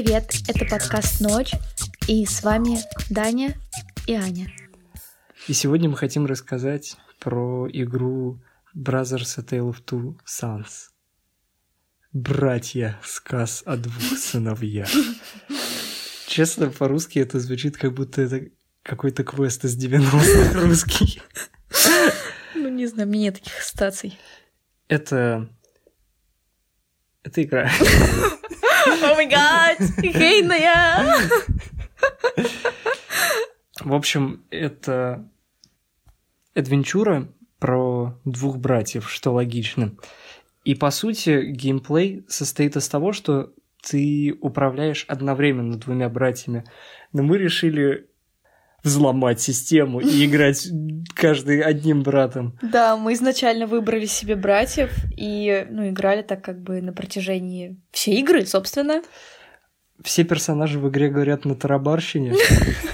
привет! Это подкаст «Ночь», и с вами Даня и Аня. И сегодня мы хотим рассказать про игру Brothers A Tale of Two Sons. Братья, сказ о двух сыновьях. Честно, по-русски это звучит, как будто это какой-то квест из 90-х русский. Ну, не знаю, мне нет таких ассоциаций. Это... Это игра. О май гад, хейная! В общем, это адвенчура про двух братьев, что логично. И по сути, геймплей состоит из того, что ты управляешь одновременно двумя братьями. Но мы решили взломать систему и играть каждый одним братом. Да, мы изначально выбрали себе братьев и ну, играли так как бы на протяжении всей игры, собственно. Все персонажи в игре говорят на тарабарщине,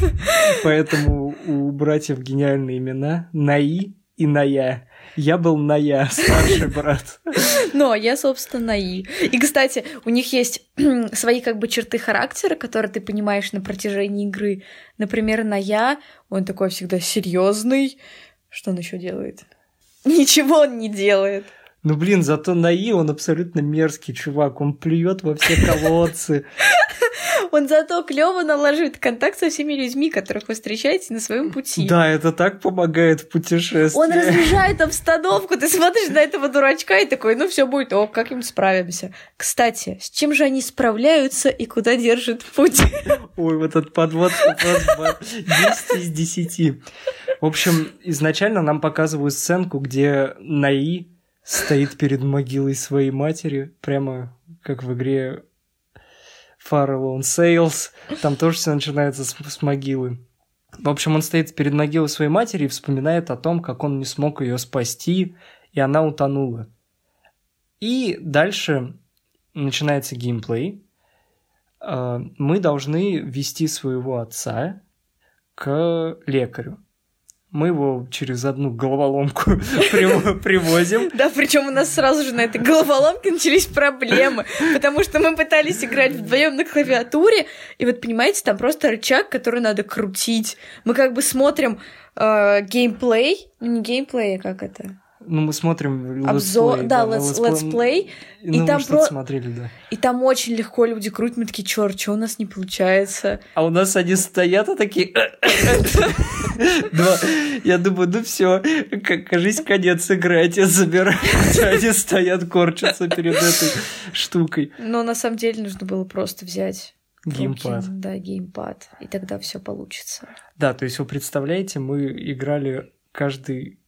поэтому у братьев гениальные имена Наи и Ная. Я был Ная, старший брат. Но я, собственно, Наи. И, кстати, у них есть свои как бы черты характера, которые ты понимаешь на протяжении игры. Например, Ная, он такой всегда серьезный. Что он еще делает? Ничего он не делает. Ну блин, зато Наи, он абсолютно мерзкий чувак, он плюет во все колодцы. Он зато клево наложит контакт со всеми людьми, которых вы встречаете на своем пути. Да, это так помогает в путешествии. Он разряжает обстановку, ты смотришь на этого дурачка и такой, ну все будет, о, как-нибудь справимся. Кстати, с чем же они справляются и куда держат путь? Ой, вот этот подвод вопрос 10 из 10. В общем, изначально нам показывают сценку, где Наи стоит перед могилой своей матери, прямо как в игре Far Alone Sales. Там тоже все начинается с, с могилы. В общем, он стоит перед могилой своей матери и вспоминает о том, как он не смог ее спасти, и она утонула. И дальше начинается геймплей. А, мы должны вести своего отца к лекарю мы его через одну головоломку привозим. Да, причем у нас сразу же на этой головоломке начались проблемы, потому что мы пытались играть вдвоем на клавиатуре, и вот понимаете, там просто рычаг, который надо крутить. Мы как бы смотрим э, геймплей, ну не геймплей, а как это? Ну, мы смотрим обзор, да, да let's, let's play, и ну, там про... смотрели, да. И там очень легко люди крутят, мы такие, черт, что у нас не получается? А у нас они стоят, а такие... Я думаю, ну все, кажись, конец играть, я забираю. Они стоят, корчатся перед этой штукой. Но на самом деле нужно было просто взять Геймпад. Да, геймпад. И тогда все получится. Да, то есть вы представляете, мы играли каждый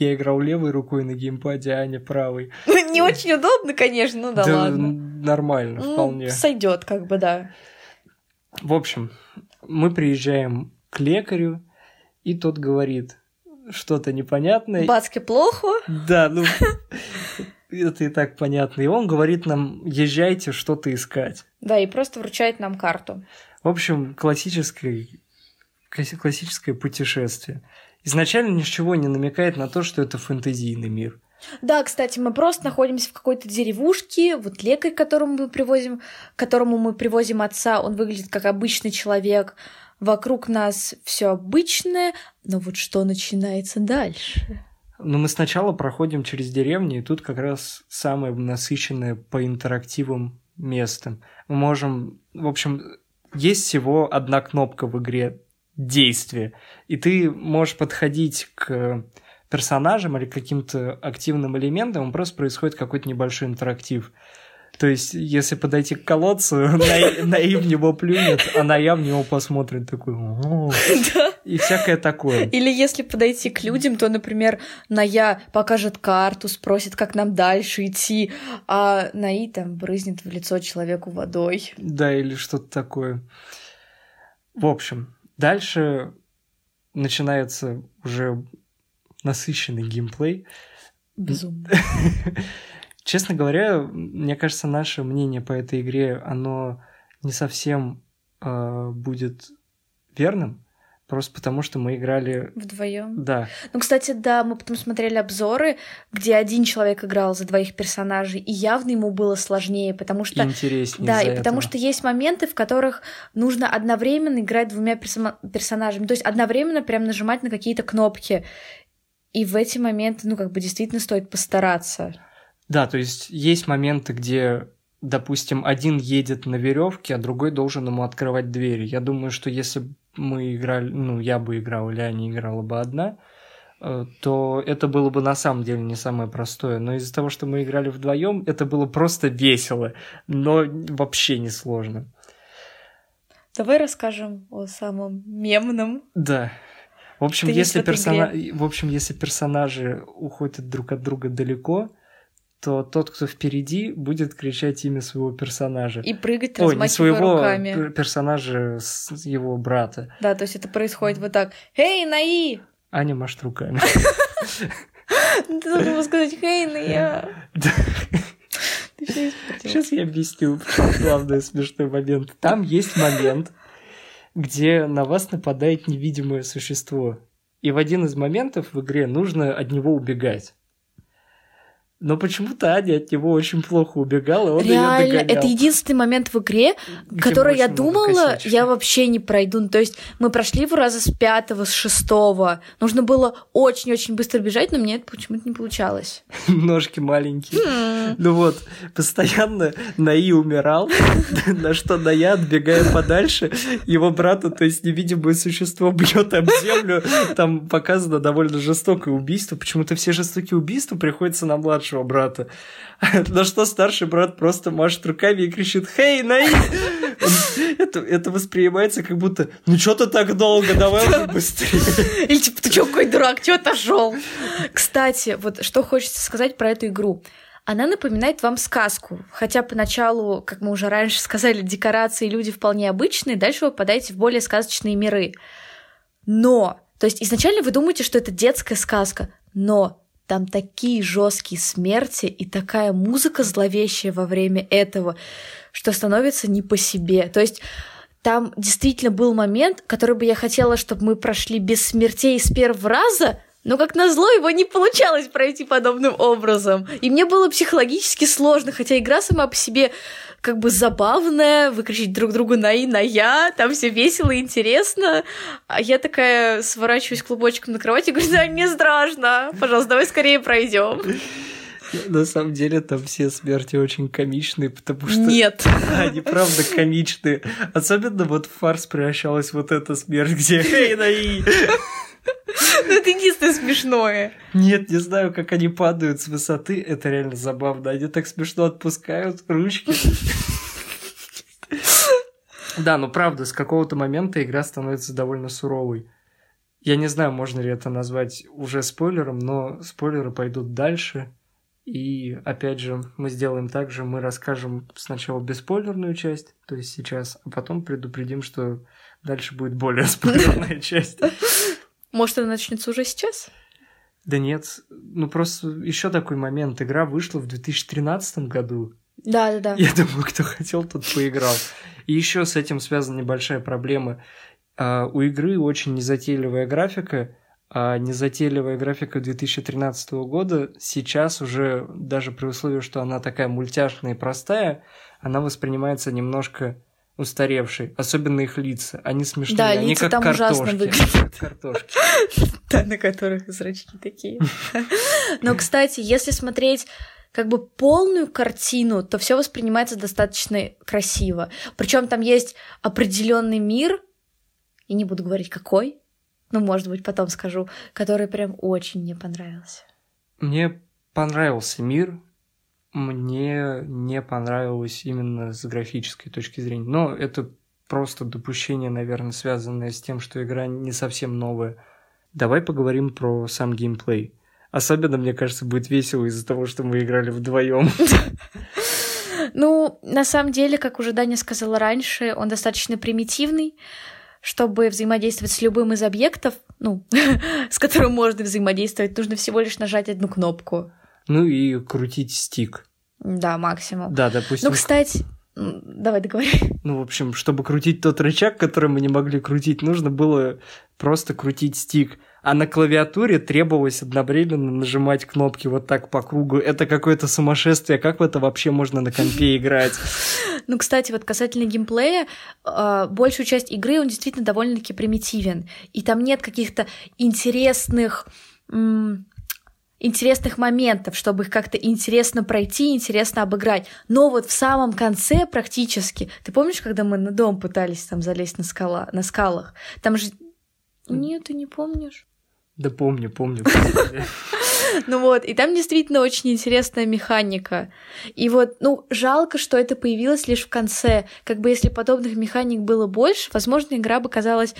я играл левой рукой на геймпаде, а Аня правой. Не очень удобно, конечно, ну да, да ладно. Нормально, ну, вполне. Сойдет, как бы, да. В общем, мы приезжаем к лекарю, и тот говорит что-то непонятное. Бацки плохо? Да, ну это и так понятно. И он говорит нам, езжайте что-то искать. Да, и просто вручает нам карту. В общем, классическое, классическое путешествие изначально ничего не намекает на то, что это фэнтезийный мир. Да, кстати, мы просто находимся в какой-то деревушке. Вот лекарь, которому мы привозим, которому мы привозим отца, он выглядит как обычный человек. Вокруг нас все обычное, но вот что начинается дальше? Ну, мы сначала проходим через деревню, и тут как раз самое насыщенное по интерактивам местом. Мы можем, в общем, есть всего одна кнопка в игре действие. И ты можешь подходить к персонажам или каким-то активным элементам, просто происходит какой-то небольшой интерактив. То есть, если подойти к колодцу, Наив в него плюнет, а Ная в него посмотрит такой... И всякое такое. Или если подойти к людям, то, например, Ная покажет карту, спросит, как нам дальше идти, а Наи там брызнет в лицо человеку водой. Да, или что-то такое. В общем, Дальше начинается уже насыщенный геймплей. Безумно. Честно говоря, мне кажется, наше мнение по этой игре, оно не совсем э, будет верным, Просто потому, что мы играли... Вдвоем. Да. Ну, кстати, да, мы потом смотрели обзоры, где один человек играл за двоих персонажей, и явно ему было сложнее, потому что... Интереснее Да, и потому этого. что есть моменты, в которых нужно одновременно играть двумя персона- персонажами. То есть одновременно прям нажимать на какие-то кнопки. И в эти моменты, ну, как бы действительно стоит постараться. Да, то есть есть моменты, где, допустим, один едет на веревке, а другой должен ему открывать двери. Я думаю, что если мы играли, ну, я бы играл, или Аня играла бы одна, э, то это было бы на самом деле не самое простое. Но из-за того, что мы играли вдвоем, это было просто весело, но вообще не сложно. Давай расскажем о самом мемном. Да. В общем, если персона... в общем, если персонажи уходят друг от друга далеко, то тот, кто впереди, будет кричать имя своего персонажа. И прыгать, Ой, не своего руками. пер- персонажа, с его брата. Да, то есть это происходит вот так. «Эй, Наи!» Аня машет руками. Ты должен был сказать «Эй, Ная!» Сейчас я объясню, главный смешной момент. Там есть момент, где на вас нападает невидимое существо. И в один из моментов в игре нужно от него убегать. Но почему-то Аня от него очень плохо убегала, он Реально, ее догонял. это единственный момент в игре, Где который я думала, я вообще не пройду. Ну, То есть мы прошли его раза с пятого, с шестого. Нужно было очень-очень быстро бежать, но мне это почему-то не получалось. Ножки маленькие. Хм. Ну вот, постоянно Наи умирал, на что Ная, отбегая подальше, его брата, то есть невидимое существо, бьет об землю. Там показано довольно жестокое убийство. Почему-то все жестокие убийства приходятся на младшего брата. На что старший брат просто машет руками и кричит «Хей, Наи!» это, это воспринимается как будто «Ну что ты так долго? Давай быстрее!» Или типа, ты чё, какой дурак, чё отошел? Кстати, вот что хочется сказать про эту игру. Она напоминает вам сказку. Хотя поначалу, как мы уже раньше сказали, декорации люди вполне обычные, дальше вы попадаете в более сказочные миры. Но, то есть изначально вы думаете, что это детская сказка, но там такие жесткие смерти и такая музыка зловещая во время этого, что становится не по себе. То есть там действительно был момент, который бы я хотела, чтобы мы прошли без смертей с первого раза, но как назло его не получалось пройти подобным образом. И мне было психологически сложно, хотя игра сама по себе как бы забавная, выкричить друг другу на и, на я, там все весело и интересно. А я такая сворачиваюсь клубочком на кровати и говорю, да, мне страшно, пожалуйста, давай скорее пройдем. На самом деле там все смерти очень комичные, потому что... Нет. Они правда комичные. Особенно вот в фарс превращалась вот эта смерть, где «Эй, Наи!» Единственное смешное. Нет, не знаю, как они падают с высоты. Это реально забавно. Они так смешно отпускают ручки. Да, ну правда, с какого-то момента игра становится довольно суровой. Я не знаю, можно ли это назвать уже спойлером, но спойлеры пойдут дальше. И опять же, мы сделаем так же, мы расскажем сначала бесспойлерную часть, то есть сейчас, а потом предупредим, что дальше будет более спойлерная часть. Может, она начнется уже сейчас? Да нет, ну просто еще такой момент. Игра вышла в 2013 году. Да, да, да. Я думаю, кто хотел, тот поиграл. И еще с этим связана небольшая проблема. А, у игры очень незатейливая графика, а незатейливая графика 2013 года сейчас уже, даже при условии, что она такая мультяшная и простая, она воспринимается немножко устаревшей. Особенно их лица. Они смешные, Да, они лица как там ужасно картошки. выглядят. Как картошки. Да, на которых зрачки такие. Но, кстати, если смотреть как бы полную картину, то все воспринимается достаточно красиво. Причем там есть определенный мир, и не буду говорить какой, ну, может быть, потом скажу, который прям очень мне понравился. Мне понравился мир, мне не понравилось именно с графической точки зрения. Но это просто допущение, наверное, связанное с тем, что игра не совсем новая. Давай поговорим про сам геймплей. Особенно, мне кажется, будет весело из-за того, что мы играли вдвоем. Ну, на самом деле, как уже Даня сказала раньше, он достаточно примитивный, чтобы взаимодействовать с любым из объектов, ну, с которым можно взаимодействовать, нужно всего лишь нажать одну кнопку. Ну и крутить стик. Да, максимум. Да, допустим. Ну, кстати, Давай договори. Ну, в общем, чтобы крутить тот рычаг, который мы не могли крутить, нужно было просто крутить стик. А на клавиатуре требовалось одновременно нажимать кнопки вот так по кругу. Это какое-то сумасшествие. Как в это вообще можно на компе играть? Ну, кстати, вот касательно геймплея, э, большую часть игры он действительно довольно-таки примитивен. И там нет каких-то интересных интересных моментов, чтобы их как-то интересно пройти, интересно обыграть. Но вот в самом конце практически, ты помнишь, когда мы на дом пытались там залезть на, скала, на скалах? Там же... Нет, ты не помнишь? Да помню, помню. Ну вот, и там действительно очень интересная механика. И вот, ну, жалко, что это появилось лишь в конце. Как бы если подобных механик было больше, возможно, игра бы казалась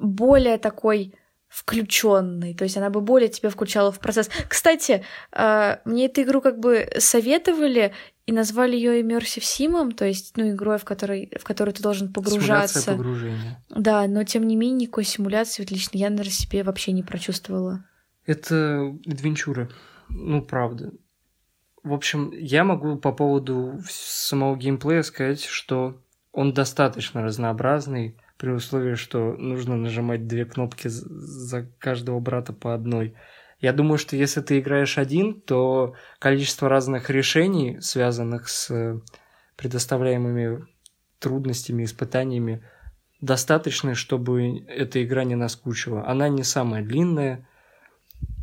более такой включенный, то есть она бы более тебя включала в процесс. Кстати, а, мне эту игру как бы советовали и назвали ее Immersive Sim, то есть, ну, игрой, в которой, в которой ты должен погружаться. Симуляция погружения. Да, но тем не менее никакой симуляции вот лично я, наверное, себе вообще не прочувствовала. Это адвенчура, ну, правда. В общем, я могу по поводу самого геймплея сказать, что он достаточно разнообразный, при условии, что нужно нажимать две кнопки за каждого брата по одной. Я думаю, что если ты играешь один, то количество разных решений, связанных с предоставляемыми трудностями, испытаниями, достаточно, чтобы эта игра не наскучила. Она не самая длинная,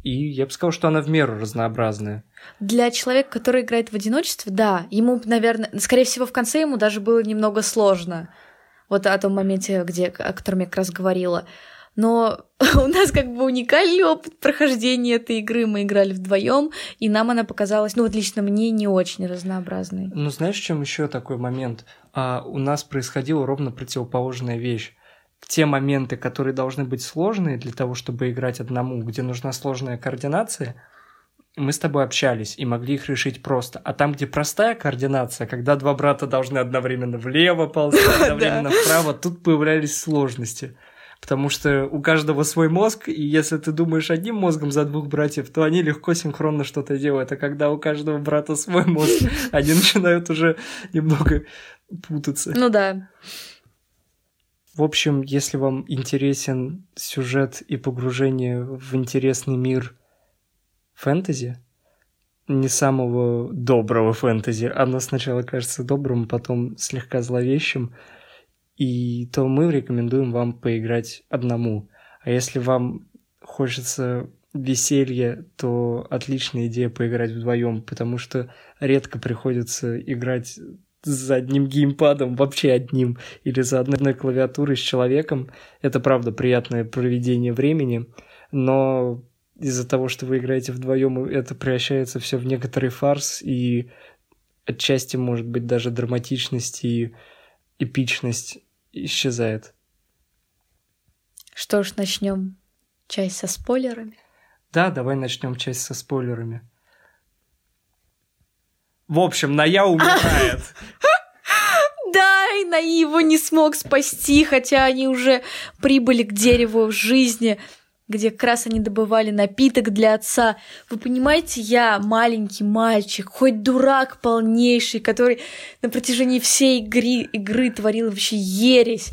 и я бы сказал, что она в меру разнообразная. Для человека, который играет в одиночестве, да, ему, наверное, скорее всего, в конце ему даже было немного сложно вот о том моменте, где, о котором я как раз говорила. Но у нас как бы уникальный опыт прохождения этой игры. Мы играли вдвоем, и нам она показалась, ну вот лично мне, не очень разнообразной. Ну знаешь, в чем еще такой момент? А, у нас происходила ровно противоположная вещь. Те моменты, которые должны быть сложные для того, чтобы играть одному, где нужна сложная координация, мы с тобой общались и могли их решить просто. А там, где простая координация, когда два брата должны одновременно влево ползти, одновременно вправо, тут появлялись сложности. Потому что у каждого свой мозг, и если ты думаешь одним мозгом за двух братьев, то они легко синхронно что-то делают. А когда у каждого брата свой мозг, они начинают уже немного путаться. Ну да. В общем, если вам интересен сюжет и погружение в интересный мир – фэнтези, не самого доброго фэнтези. Оно сначала кажется добрым, потом слегка зловещим. И то мы рекомендуем вам поиграть одному. А если вам хочется веселья, то отличная идея поиграть вдвоем, потому что редко приходится играть за одним геймпадом, вообще одним, или за одной клавиатурой с человеком. Это правда приятное проведение времени, но из-за того, что вы играете вдвоем, это превращается все в некоторый фарс, и отчасти, может быть, даже драматичность и эпичность исчезает. Что ж, начнем часть со спойлерами. Да, давай начнем часть со спойлерами. В общем, Ная умирает. Да, и Наи его не смог спасти, хотя они уже прибыли к дереву жизни где как раз они добывали напиток для отца. Вы понимаете, я маленький мальчик, хоть дурак полнейший, который на протяжении всей игры, игры творил вообще ересь.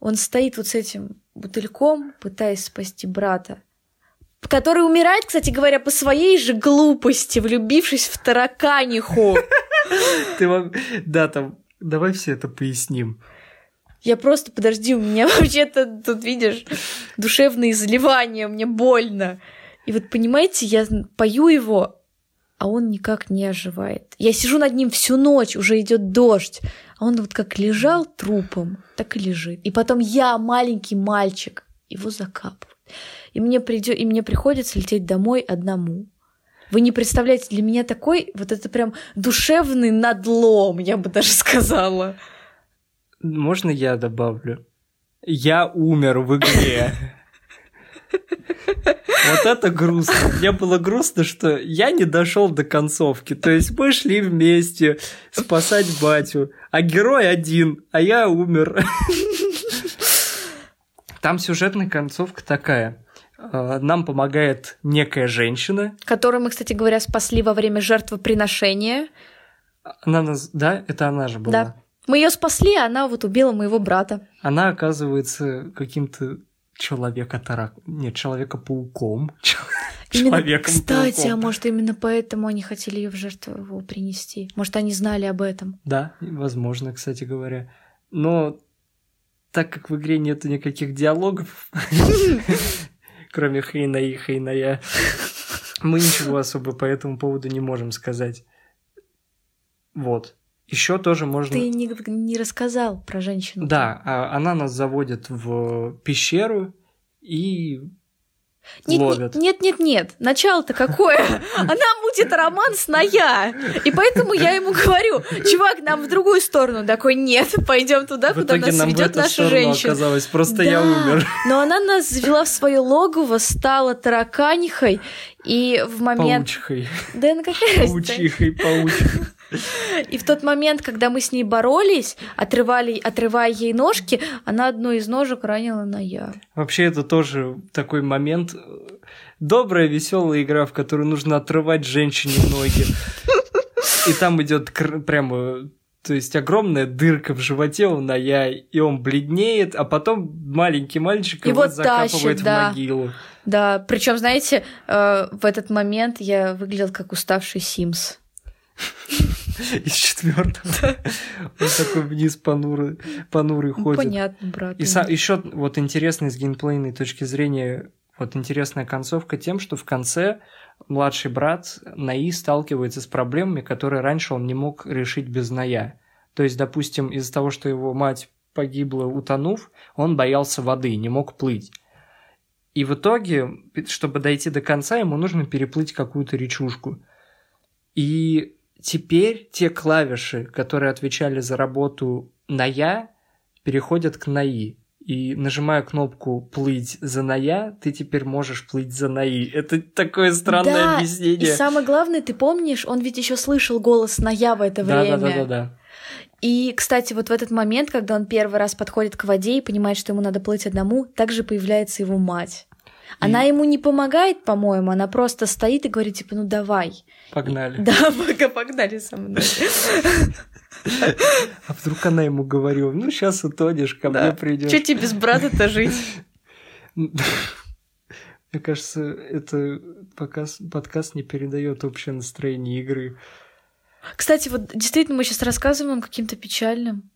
Он стоит вот с этим бутыльком, пытаясь спасти брата, который умирает, кстати говоря, по своей же глупости, влюбившись в тараканиху. Ты, да, там, давай все это поясним. Я просто, подожди, у меня вообще-то тут, видишь, душевные заливания, мне больно. И вот, понимаете, я пою его, а он никак не оживает. Я сижу над ним всю ночь, уже идет дождь, а он вот как лежал трупом, так и лежит. И потом я, маленький мальчик, его закапываю. И мне, придё... и мне приходится лететь домой одному. Вы не представляете, для меня такой, вот это прям душевный надлом, я бы даже сказала. Можно я добавлю? Я умер в игре. Вот это грустно. Мне было грустно, что я не дошел до концовки. То есть мы шли вместе спасать батю, а герой один, а я умер. Там сюжетная концовка такая. А, нам помогает некая женщина. Которую мы, кстати говоря, спасли во время жертвоприношения. Она нас... Да, это она же была. Да. Мы ее спасли, а она вот убила моего брата. Она оказывается каким-то человека-тарак... Нет, человека-пауком. Человеком Кстати, а может именно поэтому они хотели ее в жертву принести? Может, они знали об этом? Да, возможно, кстати говоря. Но так как в игре нету никаких диалогов, кроме Хейна и Хейная, мы ничего особо по этому поводу не можем сказать. Вот. Еще тоже можно... Ты не, не рассказал про женщину. Да, а она нас заводит в пещеру и Нет, ловят. нет, нет, нет. Начало-то какое? Она мутит роман с Ная. И поэтому я ему говорю, чувак, нам в другую сторону. Такой, нет, пойдем туда, в куда нас нам ведет наша женщина. оказалось. Просто я Да, умер. Но она нас завела в свое логово, стала тараканихой, и в момент... Паучихой. Да на какая? Паучихой, паучихой. И в тот момент, когда мы с ней боролись, отрывали, отрывая ей ножки, она одну из ножек ранила на я. Вообще, это тоже такой момент. Добрая, веселая игра, в которой нужно отрывать женщине ноги. И там идет прямо то есть огромная дырка в животе у Ная, и он бледнеет, а потом маленький мальчик его, Его закапывает тащит, в да. могилу. Да, причем, знаете, э, в этот момент я выглядел как уставший Симс. Из четвертого. Он такой вниз понурый, понурый Ну, ходит. понятно, брат. И еще вот интересно с геймплейной точки зрения, вот интересная концовка тем, что в конце младший брат Наи сталкивается с проблемами, которые раньше он не мог решить без Ная. То есть, допустим, из-за того, что его мать погибла, утонув, он боялся воды, не мог плыть. И в итоге, чтобы дойти до конца, ему нужно переплыть какую-то речушку. И теперь те клавиши, которые отвечали за работу Ная, переходят к Наи. И нажимая кнопку «плыть за Ная», ты теперь можешь плыть за Наи. Это такое странное да, объяснение. И самое главное, ты помнишь, он ведь еще слышал голос Ная в это время. да, да, да, да. И, кстати, вот в этот момент, когда он первый раз подходит к воде и понимает, что ему надо плыть одному, также появляется его мать. Она ему не помогает, по-моему, она просто стоит и говорит, типа, ну давай. Погнали. Да, пока погнали со мной. А вдруг она ему говорила, ну сейчас утонешь, ко мне придешь. Че тебе без брата-то жить? Мне кажется, это показ, подкаст не передает общее настроение игры. Кстати, вот действительно мы сейчас рассказываем каким-то печальным.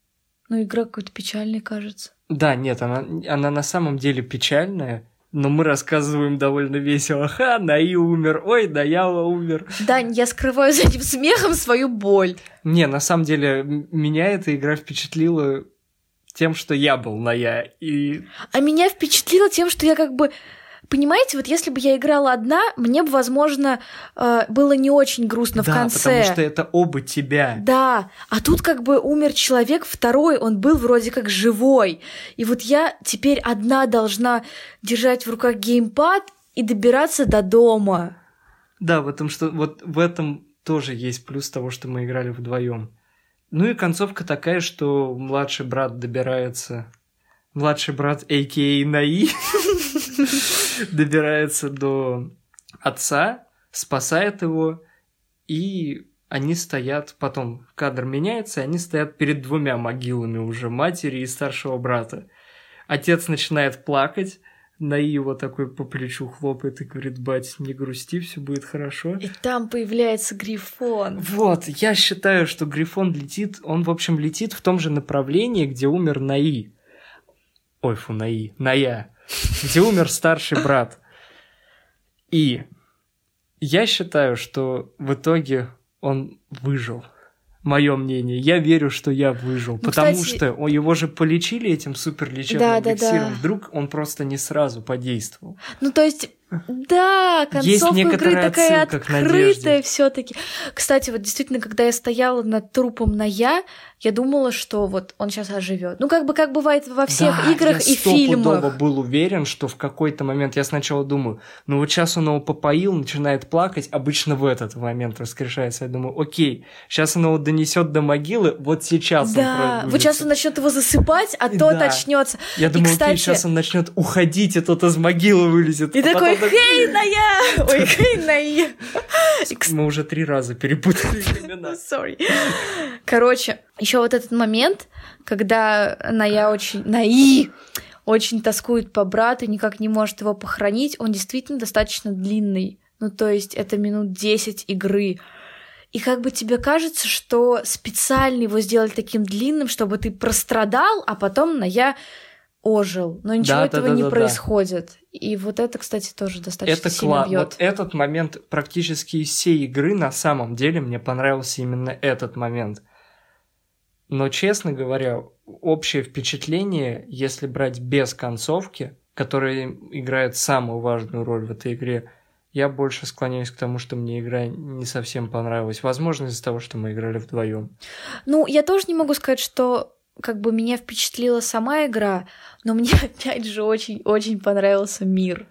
Ну, игра какой-то печальной, кажется. Да, нет, она, она на самом деле печальная, но мы рассказываем довольно весело. Ха, Наи умер, ой, Наяла умер. Да, я скрываю за этим смехом свою боль. Не, на самом деле, меня эта игра впечатлила тем, что я был Ная, и А меня впечатлило тем, что я как бы... Понимаете, вот если бы я играла одна, мне бы, возможно, э, было не очень грустно в да, конце. потому что это оба тебя. Да, а тут как бы умер человек, второй, он был вроде как живой. И вот я теперь одна должна держать в руках геймпад и добираться до дома. Да, в этом что вот в этом тоже есть плюс того, что мы играли вдвоем. Ну и концовка такая, что младший брат добирается, младший брат, а.к.а. Наи, добирается до отца, спасает его, и они стоят, потом кадр меняется, и они стоят перед двумя могилами уже, матери и старшего брата. Отец начинает плакать, Наи его такой по плечу хлопает и говорит, бать, не грусти, все будет хорошо. И там появляется Грифон. Вот, я считаю, что Грифон летит, он, в общем, летит в том же направлении, где умер Наи. Ой, фу, Наи, Ная. Где умер старший брат. И я считаю, что в итоге он выжил. Мое мнение. Я верю, что я выжил. Ну, потому кстати- что его же полечили этим суперлечебным Да, да, эликсиром. да. Вдруг он просто не сразу подействовал. Ну, то есть, да, Есть концовка игры некоторая такая открытая надежде. все таки Кстати, вот действительно, когда я стояла над трупом на я, я думала, что вот он сейчас оживет. Ну, как бы как бывает во всех Да, играх я и фильмах. был уверен, что в какой-то момент я сначала думаю, ну вот сейчас он его попоил, начинает плакать, обычно в этот момент воскрешается. Я думаю, окей, сейчас он его донесет до могилы, вот сейчас он Да, пробудится. вот сейчас он начнет его засыпать, а И тот да. очнется. Я И, думаю, кстати- окей, сейчас он начнет уходить, и тот из могилы вылезет. И А такой, потом хей, Ная! Ой, хей, Ная! Мы уже три раза перепутали имена. Sorry. Короче, еще вот этот момент, когда Ная очень... Наи очень тоскует по брату, никак не может его похоронить, он действительно достаточно длинный. Ну, то есть это минут 10 игры. И как бы тебе кажется, что специально его сделали таким длинным, чтобы ты прострадал, а потом на я ожил. Но ничего Да, да, этого да, не да, да. происходит. И вот это, кстати, тоже достаточно Это сильно классно. бьет. Вот этот момент практически из всей игры на самом деле мне понравился именно этот момент. Но, честно говоря, общее впечатление, если брать без концовки, которая играет самую важную роль в этой игре, я больше склоняюсь к тому, что мне игра не совсем понравилась. Возможно, из-за того, что мы играли вдвоем. Ну, я тоже не могу сказать, что как бы меня впечатлила сама игра, но мне опять же очень-очень понравился мир.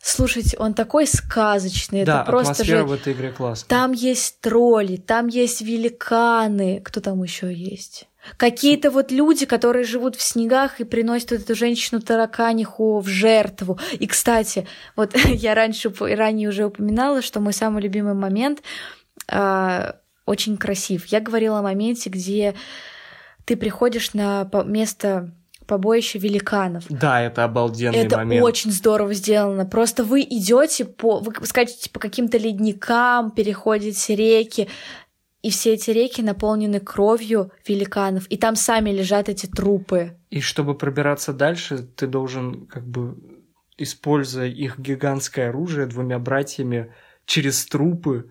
Слушайте, он такой сказочный, да, это просто атмосфера же... в этой игре классная. Там есть тролли, там есть великаны. Кто там еще есть? Какие-то вот люди, которые живут в снегах и приносят вот эту женщину тараканиху в жертву. И, кстати, вот я раньше ранее уже упоминала, что мой самый любимый момент а, очень красив. Я говорила о моменте, где ты приходишь на место побоища великанов. Да, это обалденный Это момент. очень здорово сделано. Просто вы идете по, вы скачете по каким-то ледникам, переходите реки, и все эти реки наполнены кровью великанов, и там сами лежат эти трупы. И чтобы пробираться дальше, ты должен, как бы, используя их гигантское оружие двумя братьями через трупы,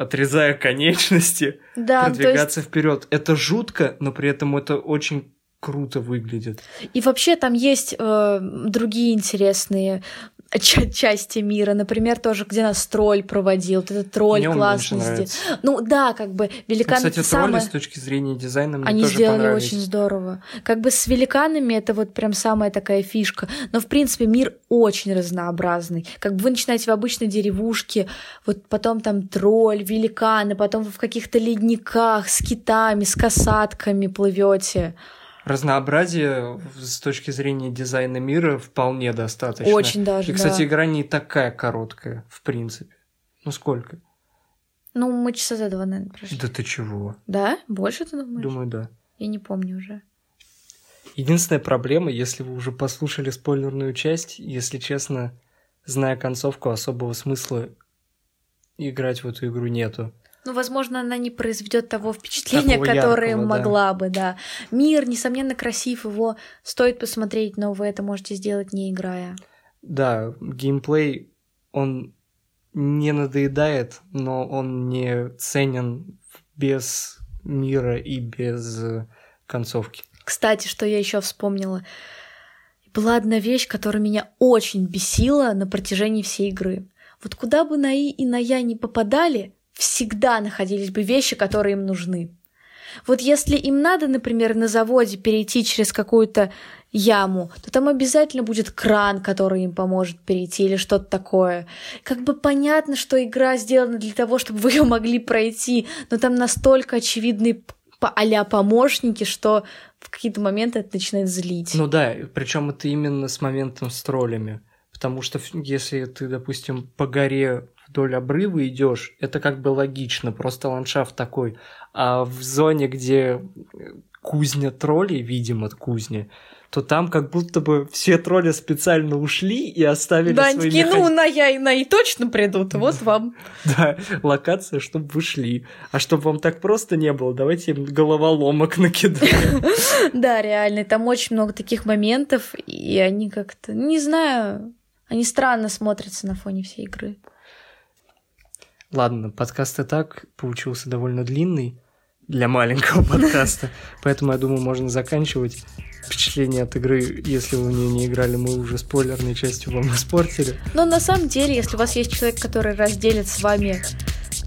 отрезая конечности, Да, то есть продвигаться вперед. Это жутко, но при этом это очень круто выглядит. И вообще там есть э, другие интересные ча- части мира. Например, тоже, где нас тролль проводил. Вот этот тролль Мне сделал. нравится. Ну да, как бы Ну, великан Кстати, это тролли самое... с точки зрения дизайна мне Они тоже сделали понравились. очень здорово. Как бы с великанами это вот прям самая такая фишка. Но, в принципе, мир очень разнообразный. Как бы вы начинаете в обычной деревушке, вот потом там тролль, великаны, потом вы в каких-то ледниках с китами, с касатками плывете. Разнообразие с точки зрения дизайна мира вполне достаточно. Очень даже, И, кстати, да. игра не такая короткая, в принципе. Ну сколько? Ну, мы часа за два, наверное, прошли. Да ты чего? Да? Больше ты думаешь? Думаю, да. Я не помню уже. Единственная проблема, если вы уже послушали спойлерную часть, если честно, зная концовку, особого смысла играть в эту игру нету. Ну, возможно, она не произведет того впечатления, Такого которое яркого, да. могла бы, да. Мир, несомненно, красив, его стоит посмотреть, но вы это можете сделать не играя. Да, геймплей, он не надоедает, но он не ценен без мира и без концовки. Кстати, что я еще вспомнила. Была одна вещь, которая меня очень бесила на протяжении всей игры. Вот куда бы Наи и Ная не попадали, всегда находились бы вещи, которые им нужны. Вот если им надо, например, на заводе перейти через какую-то яму, то там обязательно будет кран, который им поможет перейти или что-то такое. Как бы понятно, что игра сделана для того, чтобы вы ее могли пройти, но там настолько очевидные по а помощники, что в какие-то моменты это начинает злить. Ну да, причем это именно с моментом с троллями. Потому что если ты, допустим, по горе вдоль обрыва идешь, это как бы логично, просто ландшафт такой. А в зоне, где кузня троллей, видимо, кузня, то там как будто бы все тролли специально ушли и оставили да, свои такие, ну, Ная и Наи точно придут, вот вам. Да, локация, чтобы вы шли. А чтобы вам так просто не было, давайте им головоломок накидаем. Да, реально, там очень много таких моментов, и они как-то, не знаю, они странно смотрятся на фоне всей игры. Ладно, подкаст и так получился довольно длинный для маленького подкаста, поэтому я думаю, можно заканчивать. Впечатление от игры, если вы в нее не играли, мы уже спойлерной частью вам испортили. Но на самом деле, если у вас есть человек, который разделит с вами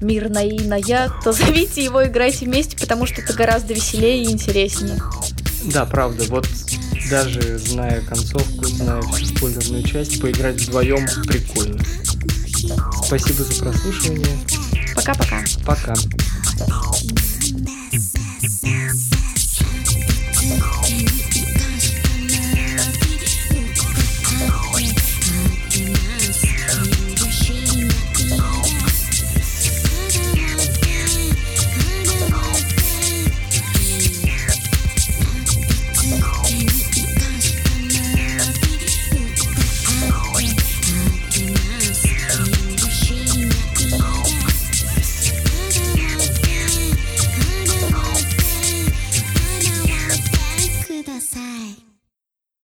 мир на и на я, то зовите его, играйте вместе, потому что это гораздо веселее и интереснее. Да, правда, вот даже зная концовку, зная всю спойлерную часть, поиграть вдвоем прикольно. Спасибо за прослушивание. Пока-пока. Пока. Remember